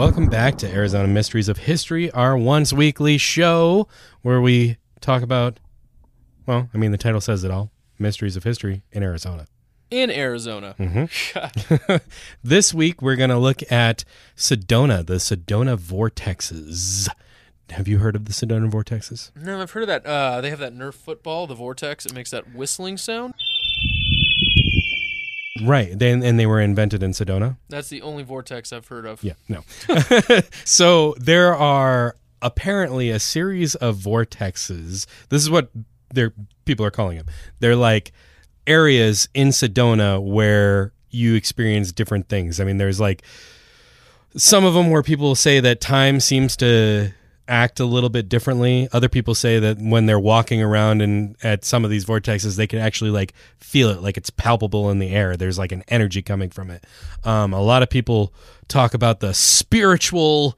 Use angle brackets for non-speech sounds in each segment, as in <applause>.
Welcome back to Arizona Mysteries of History, our once weekly show where we talk about, well, I mean, the title says it all Mysteries of History in Arizona. In Arizona. Mm-hmm. <laughs> This week, we're going to look at Sedona, the Sedona vortexes. Have you heard of the Sedona vortexes? No, I've heard of that. Uh, they have that Nerf football, the Vortex. It makes that whistling sound. Right. They, and they were invented in Sedona. That's the only Vortex I've heard of. Yeah, no. <laughs> so there are apparently a series of vortexes. This is what they're, people are calling them. They're like areas in Sedona where you experience different things. I mean, there's like some of them where people say that time seems to act a little bit differently. Other people say that when they're walking around and at some of these vortexes, they can actually like feel it, like it's palpable in the air. There's like an energy coming from it. Um, a lot of people talk about the spiritual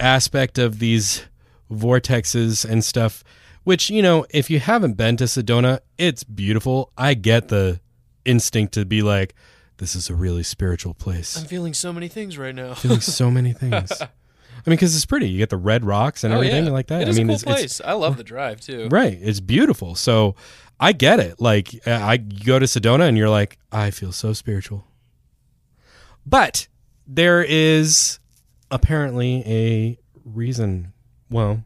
aspect of these vortexes and stuff. Which you know, if you haven't been to Sedona, it's beautiful. I get the instinct to be like, this is a really spiritual place. I'm feeling so many things right now. feeling so many <laughs> things. I mean, because it's pretty. You get the red rocks and Oh, everything yeah. like that. It I is mean, a cool it's, it's place. I love the drive too. right. It's beautiful. So I get it. Like I go to Sedona and you're like, I feel so spiritual. But there is apparently a reason. Well,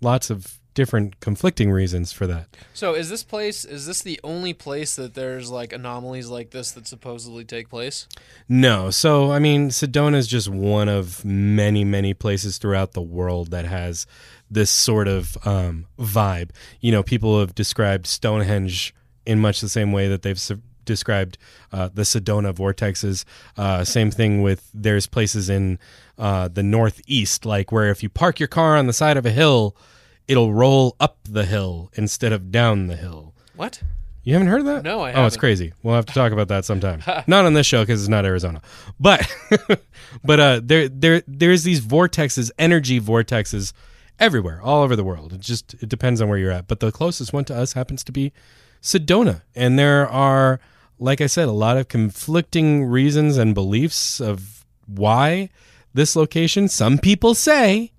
lots of different conflicting reasons for that. So, is this place? Is this the only place that there's like anomalies like this that supposedly take place? No. So, I mean, Sedona is just one of many, many places throughout the world that has this sort of um, vibe. You know, people have described Stonehenge in much the same way that they've s- described uh, the Sedona vortexes. Uh, same thing with there's places in uh, the Northeast, like where if you park your car on the side of a hill, it'll roll up the hill instead of down the hill. What? You haven't heard of that? No, I Oh, it's crazy. We'll have to talk about that sometime. <laughs> not on this show because it's not Arizona, but <laughs> but uh, there there there's these vortexes, energy vortexes, everywhere, all over the world. It just it depends on where you're at. But the closest one to us happens to be Sedona, and there are, like I said, a lot of conflicting reasons and beliefs of why this location. Some people say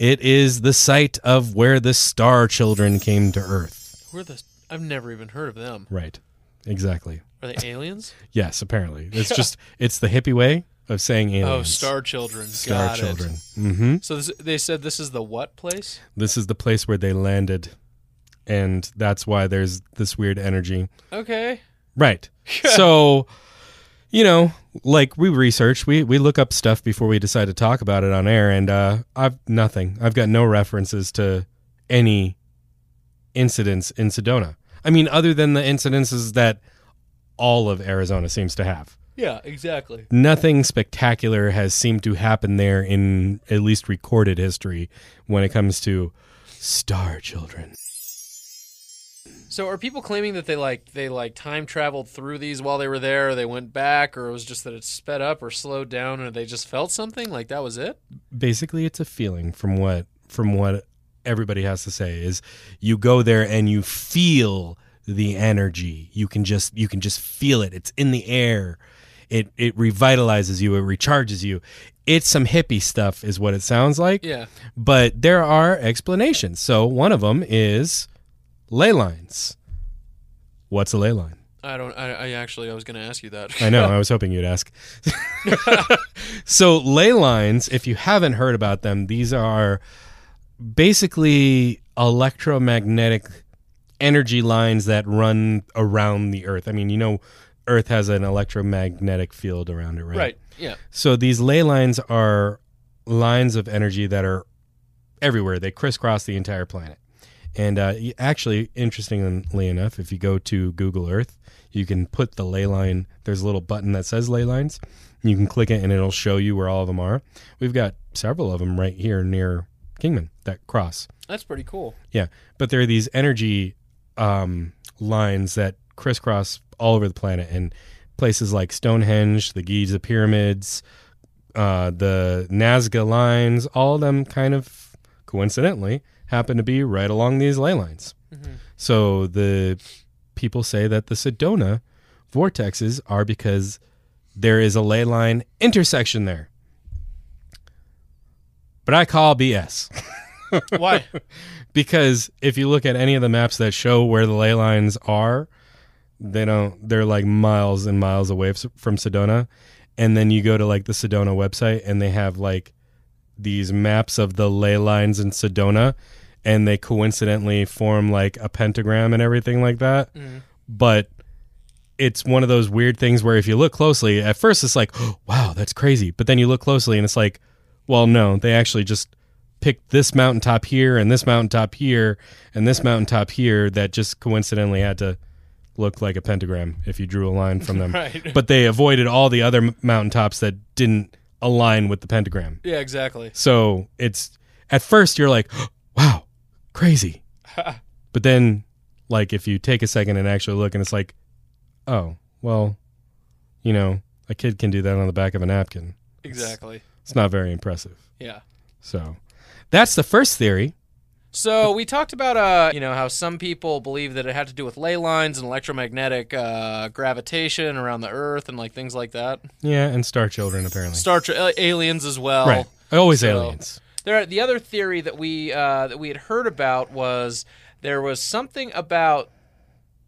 it is the site of where the star children came to Earth. Who are the? I've never even heard of them. Right. Exactly. Are they aliens? <laughs> Yes, apparently. It's just it's the hippie way of saying aliens. oh, star children. Star Got children. It. hmm So this, they said this is the what place? This is the place where they landed, and that's why there's this weird energy. Okay. Right. <laughs> so, you know, like we research, we we look up stuff before we decide to talk about it on air, and uh, I've nothing. I've got no references to any incidents in Sedona. I mean, other than the incidences that all of Arizona seems to have. Yeah, exactly. nothing spectacular has seemed to happen there in at least recorded history when it comes to star children. So are people claiming that they like they like time traveled through these while they were there, or they went back, or it was just that it sped up or slowed down, or they just felt something like that was it? Basically, it's a feeling from what from what everybody has to say is you go there and you feel the energy. You can just you can just feel it. It's in the air. It it revitalizes you. It recharges you. It's some hippie stuff, is what it sounds like. Yeah. but there are explanations. So one of them is ley lines. What's a ley line? I don't. I, I actually I was going to ask you that. I know. I <laughs> was hoping you'd ask. <laughs> so ley lines, if you haven't heard about them, these are basically electromagnetic energy lines that run around the Earth. I mean, you know, Earth has an electromagnetic field around it, right? right. Yeah. So these ley lines are lines of energy that are everywhere. They crisscross the entire planet. And uh, actually, interestingly enough, if you go to Google Earth, you can put the ley line. There's a little button that says ley lines. You can click it, and it'll show you where all of them are. We've got several of them right here near Kingman that cross. That's pretty cool. Yeah, but there are these energy um, lines that crisscross all over the planet, and places like Stonehenge, the Giza pyramids, uh, the Nazca lines, all of them kind of coincidentally happen to be right along these ley lines. Mm-hmm. So the people say that the Sedona vortexes are because there is a ley line intersection there. but I call BS. <laughs> Why? <laughs> because if you look at any of the maps that show where the ley lines are, they don't. They're like miles and miles away from Sedona, and then you go to like the Sedona website, and they have like these maps of the ley lines in Sedona, and they coincidentally form like a pentagram and everything like that. Mm. But it's one of those weird things where if you look closely, at first it's like, oh, <gasps> wow, that's crazy. But then you look closely and it's like, well, no, they actually just picked this mountaintop here and this mountaintop here and this mountaintop here that just coincidentally had to look like a pentagram if you drew a line from them. <laughs> Right. But they avoided all the other mountaintops that didn't align with the pentagram. yeah, exactly. So it's at first you're like, <gasps> wow, crazy. <laughs> but then, like, if you take a second and actually look, and it's like, oh, well, you know, a kid can do that on the back of a napkin. Exactly. It's not very impressive. Yeah. So that's the first theory. So we talked about uh, you know, how some people believe that it had to do with ley lines and electromagnetic uh, gravitation around the Earth and like things like that. Yeah, and Star Children apparently. Star Trek uh, aliens as well. right. Always so- aliens. There, the other theory that we uh, that we had heard about was there was something about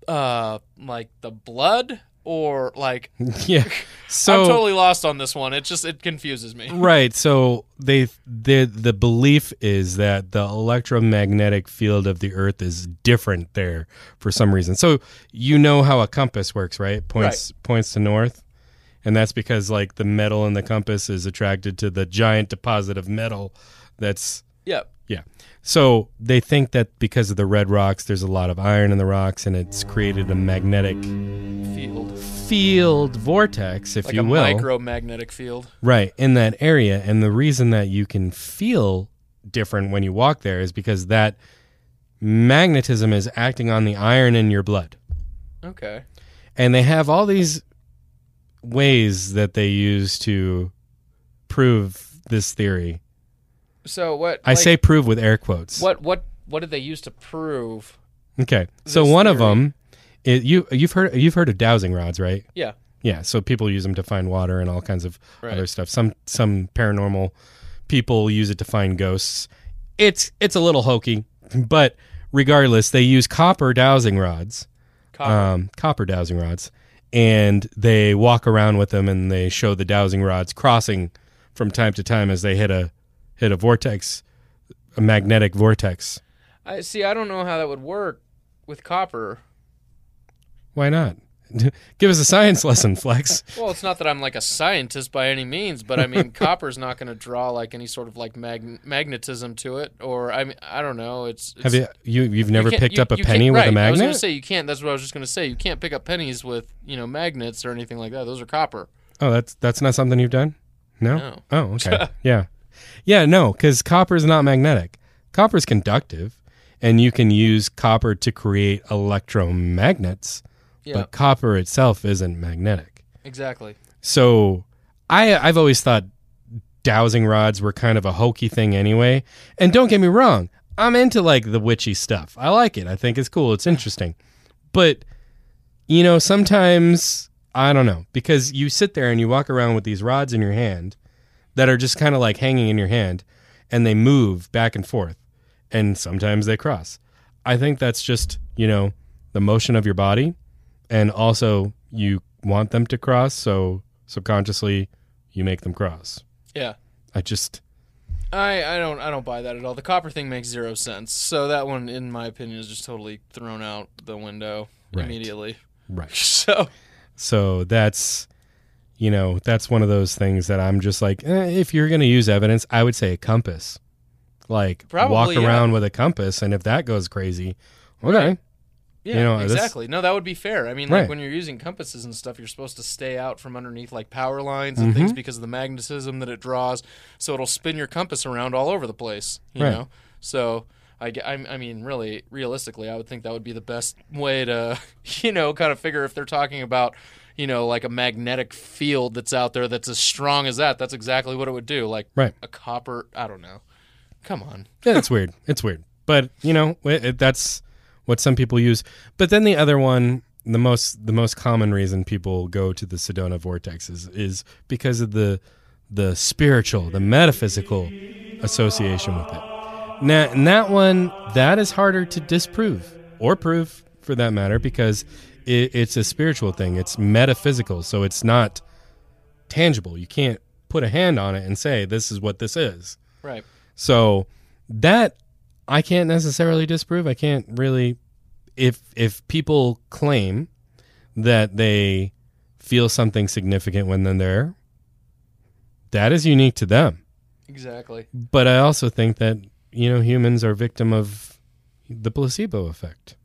uh, like the blood or like <laughs> yeah. <laughs> So I'm totally lost on this one. It just it confuses me. <laughs> Right. So they the the belief is that the electromagnetic field of the Earth is different there for some reason. So you know how a compass works, right? Points points to north. And that's because like the metal in the compass is attracted to the giant deposit of metal that's Yeah. yeah. So they think that because of the red rocks, there's a lot of iron in the rocks, and it's created a magnetic Field. field vortex, if Like you a will. micromagnetic field. Right, in that area. And the reason that you can feel different when you walk there is because that magnetism is acting on the iron in your blood. Okay. And they have all these ways that they use to prove this theory. So what I like, say prove with air quotes. what what what did they use to prove? Okay. So one of them is you you've heard you've heard of dowsing rods, right? Yeah. Yeah, so people use them to find water and all kinds of Right. other stuff. Some some paranormal people use it to find ghosts. It's it's a little hokey, but regardless, they use copper dowsing rods, Copper. um, copper dowsing rods, and they walk around with them and they show the dowsing rods crossing from time to time as they hit a hit a vortex, a magnetic vortex. I see. I don't know how that would work with copper. Why not? <laughs> Give us a science lesson, Flex. <laughs> Well, it's not that I'm like a scientist by any means, but I mean, <laughs> copper's not going to draw like any sort of like mag- magnetism to it, or I mean, I don't know. It's, it's Have you you you've never can't- picked you- up a penny with right, a I was going to say you can't. That's what I was just going to say. You can't pick up pennies with you know magnets or anything like that. Those are copper. Oh, that's that's not something you've done. No. No. Oh, okay. yeah, yeah. No, because copper is not magnetic. Copper is conductive, and you can use copper to create electromagnets. Yeah, But copper itself isn't magnetic. exactly. So I I've always thought dowsing rods were kind of a hokey thing anyway. And don't get me wrong, I'm into like the witchy stuff. I like it. I think it's cool. It's interesting. But you know, sometimes I don't know because you sit there and you walk around with these rods in your hand that are just kind of like hanging in your hand and they move back and forth and sometimes they cross. I think that's just, you know, the motion of your body and also you want them to cross so subconsciously you make them cross. Yeah. I just I, I don't I don't buy that at all. The copper thing makes zero sense. So that one, in my opinion, is just totally thrown out the window Right. immediately. right. <laughs> So So that's you know, that's one of those things that I'm just like, eh, if you're going to use evidence, I would say a compass. Like Probably, walk yeah. around with a compass and if that goes crazy, okay. yeah, You know, this- exactly. No, that would be fair. I mean, like Right. when you're using compasses and stuff, you're supposed to stay out from underneath like power lines and things Mhm. because of the magnetism that it draws. So it'll spin your compass around all over the place. You Right. know. So. I, I mean, really, realistically, I would think that would be the best way to, <laughs> you know, kind of figure if they're talking about, you know, like a magnetic field that's out there that's as strong as that. That's exactly what it would do. Like Right. a copper. I don't know. Come on. Yeah, it's weird. It's weird. But, you know, it, it- that's what some people use. But then the other one, the most the most common reason people go to the Sedona vortexes is because of the the spiritual, the metaphysical association with it. Now, and that one, that is harder to disprove or prove for that matter because it, it's a spiritual thing. It's metaphysical, so it's not tangible. You can't put a hand on it and say this is what this is. Right. So that I can't necessarily disprove. I can't really if if people claim that they feel something significant when they're there, that is unique to them. Exactly. But I also think that, you know, humans are victim of the placebo effect.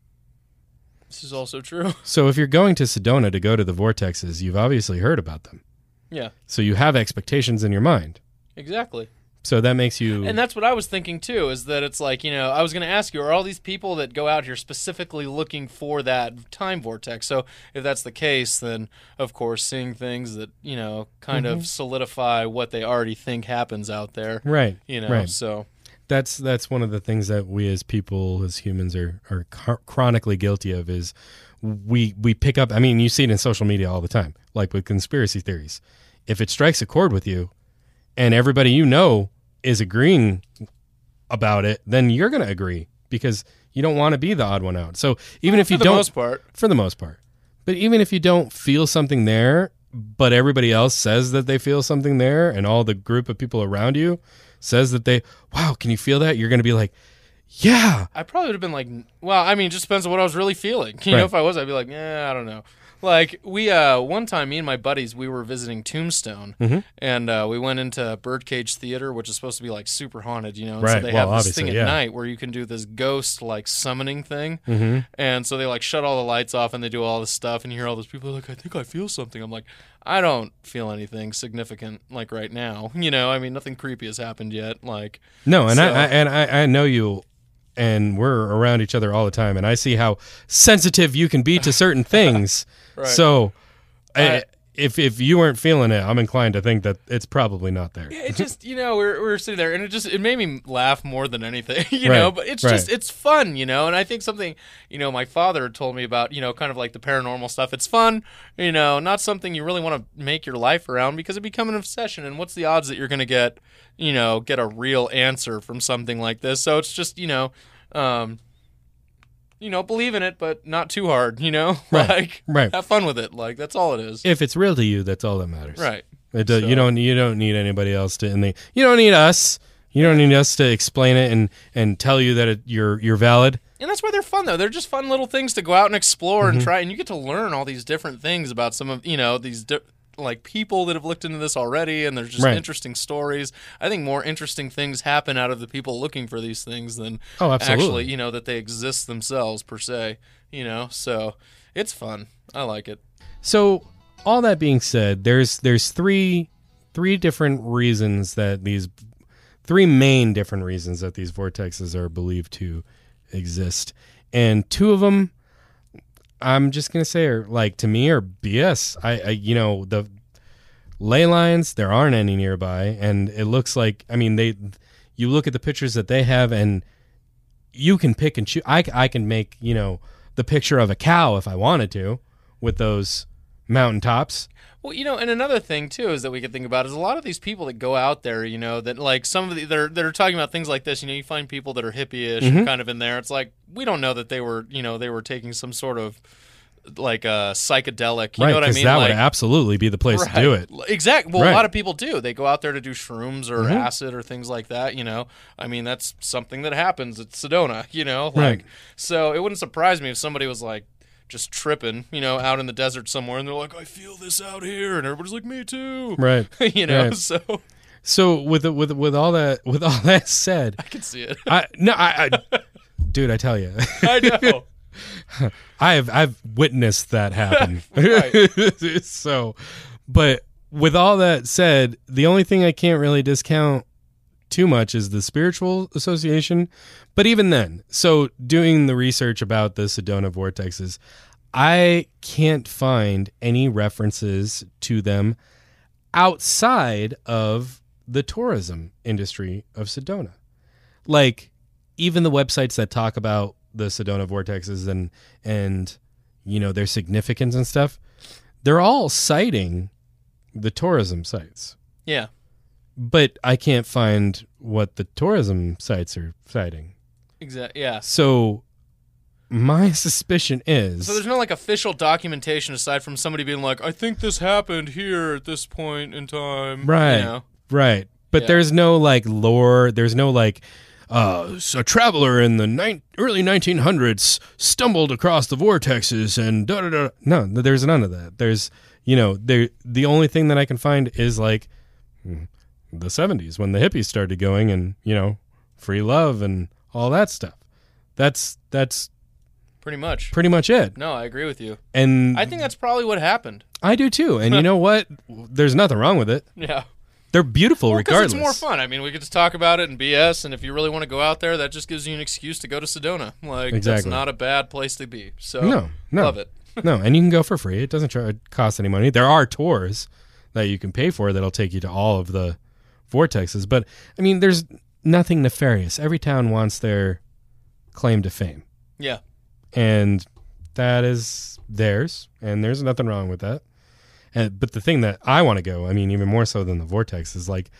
This is also true. <laughs> So if you're going to Sedona to go to the vortexes, you've obviously heard about them. Yeah. So you have expectations in your mind. Exactly. So that makes you And that's what I was thinking too. Is that it's like you know I was going to ask you, are all these people that go out here specifically looking for that time vortex? So if that's the case, then of course seeing things that you know kind Mm-hmm. of solidify what they already think happens out there. right. You know. Right. So that's that's one of the things that we as people as humans are are chronically guilty of is we we pick up i mean you see it in social media all the time like with conspiracy theories. If it strikes a chord with you and everybody you know is agreeing about it then you're going to agree because you don't want to be the odd one out. So even if you don't most part, for the most part. But even if you don't feel something there but everybody else says that they feel something there and all the group of people around you says that they wow can you feel that you're going to be like yeah I probably would have been like, well, I mean, it just depends on what I was really feeling. <laughs> You know, if I was, I'd be like, yeah, I don't know. Like we, uh, one time, me and my buddies, we were visiting Tombstone, Mm-hmm. and uh, we went into Birdcage Theater, which is supposed to be like super haunted, you know. And So Right. they Well, have this thing at yeah. night where you can do this ghost like summoning thing, mm-hmm. and so they like shut all the lights off and they do all this stuff, and you hear all those people like, I think I feel something. I'm like, I don't feel anything significant like right now. <laughs> You know, I mean, nothing creepy has happened yet. Like, no and So- I, I and I, I know you and we're around each other all the time and i see how sensitive you can be to certain things <laughs> Right. so I, if if you weren't feeling it i'm inclined to think that it's probably not there. It just you know we're, we're sitting there and it just it made me laugh more than anything <laughs> you know but it's right. just it's fun you know and i think something you know my father told me about you know kind of like the paranormal stuff. It's fun you know not something you really want to make your life around because it become an obsession. And what's the odds that you're going to get you know get a real answer from something like this? So it's just you know um you know believe in it but not too hard you know <laughs> Right, like right. have fun with it like that's all it is if it's real to you that's all that matters right It do, So- You don't. You don't need anybody else to. And they, you don't need us. You don't need us to explain it and and tell you that it, you're you're valid. And that's why they're fun, though. They're just fun little things to go out and explore Mm-hmm. and try, and you get to learn all these different things about some of you know these di- like people that have looked into this already, and there's just Right. interesting stories. I think more interesting things happen out of the people looking for these things than Oh, absolutely. actually you know that they exist themselves per se. You know, so it's fun. I like it. So all that being said, there's there's three three different reasons that these three main different reasons that these vortexes are believed to exist, and two of them, I'm just gonna say are like to me are BS. I, I you know the ley lines there aren't any nearby, and it looks like I mean they you look at the pictures that they have and you can pick and choose. I, I can make you know the picture of a cow if I wanted to with those mountaintops. Well, you know, and another thing too is that we could think about is a lot of these people that go out there, you know, that like some of the that are talking about things like this. You know, you find people that are hippie-ish, Mm-hmm. kind of in there. It's like we don't know that they were, you know, they were taking some sort of like a psychedelic. You right, know what I because mean? that like, would absolutely be the place to do it. Exactly. Well, Right. Mm-hmm. a lot of people do. They go out there to do shrooms or acid or things like that. You know, I mean, that's something that happens at Sedona. You know, like Right. so it wouldn't surprise me if somebody was like just tripping, you know, out in the desert somewhere, and they're like, "I feel this out here," and everybody's like, "Me too." Right. <laughs> you know, Right. so So with with with all that with all that said, I can see it. I no I, I dude, I tell you, <laughs> I know. <laughs> I have I've witnessed that happen. So, but with all that said, the only thing I can't really discount too much is the spiritual association. But even then, so doing the research about the Sedona vortexes, I can't find any references to them outside of the tourism industry of Sedona. Like even the websites that talk about the Sedona vortexes and and you know their significance and stuff, they're all citing the tourism sites. Yeah. But I can't find what the tourism sites are citing. Exactly. Yeah. So my <laughs> suspicion is So there's no like official documentation aside from somebody being like, "I think this happened here at this point in time." you Right. know? right, but Yeah. there's no like lore. There's no like. Uh, so a traveler in the nine, early 1900s stumbled across the vortexes and da da da. No, there's none of that. There's, you know, there. The only thing that I can find is like hmm, the 70s when the hippies started going and you know, free love and all that stuff. That's that's Pretty much. pretty much it. No, I agree with you. And I think that's probably what happened. I do too. And you <laughs> know what? There's nothing wrong with it. Yeah. They're beautiful Well, regardless. it's more fun. I mean, we could just talk about it and BS, and if you really want to go out there, that just gives you an excuse to go to Sedona. Like, that's not a bad place to be. So, No, no. love it. <laughs> no, and you can go for free. It doesn't cost any money. There are tours that you can pay for that'll take you to all of the vortexes. But I mean, there's nothing nefarious. Every town wants their claim to fame, Yeah. and that is theirs. And there's nothing wrong with that. And but the thing that I want to go, I mean, even more so than the vortex, is like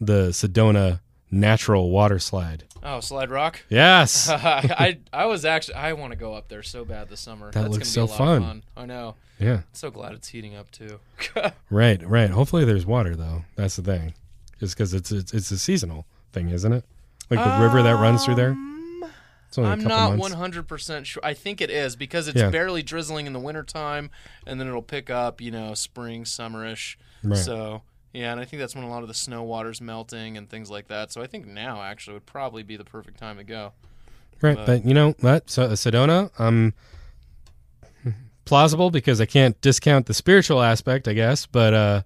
the Sedona natural water slide. Oh, Slide Rock. Yes. <laughs> I I was actually I want to go up there so bad this summer. That That's looks gonna be so a lot of fun. fun. I know. yeah. So glad it's heating up too. <laughs> Right, right. Hopefully there's water though. That's the thing. Just because it's, it's it's a seasonal thing, isn't it? Like the river that runs through there. A I'm couple not one hundred percent sure. I think it is because it's Yeah. barely drizzling in the wintertime, and then it'll pick up, you know, spring, summerish. Right. So yeah, and I think that's when a lot of the snow water's melting and things like that. So I think now actually would probably be the perfect time to go. Right, But- but you know what? So, Sedona, um, <laughs> plausible because I can't discount the spiritual aspect, I guess. But uh,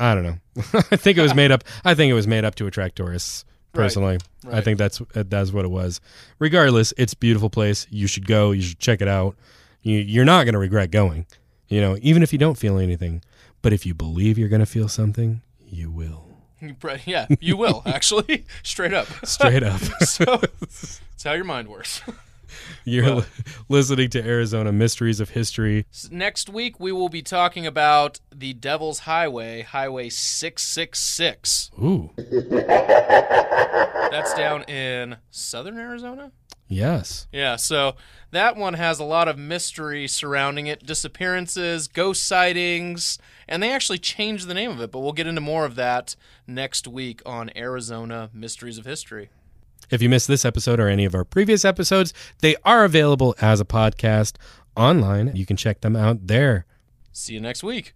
I don't know. <laughs> I think it was made up. I think it was made up to attract tourists. Right, Personally, I think that's uh, that's what it was. Regardless, it's a beautiful place. You should go. You should check it out. You, you're not going to regret going. You know, even if you don't feel anything, but if you believe you're going to feel something, you will. <laughs> Yeah, you will actually, <laughs> straight up. Straight up. so that's how your mind works. <laughs> You're Well- listening to Arizona Mysteries of History. Next week we will be talking about the Devil's Highway, Highway 666. Ooh, <laughs> That's down in southern Arizona. yes. Yeah, so that one has a lot of mystery surrounding it disappearances, ghost sightings, and they actually changed the name of it, but we'll get into more of that next week on Arizona Mysteries of History. If you missed this episode or any of our previous episodes, they are available as a podcast online. You can check them out there. See you next week.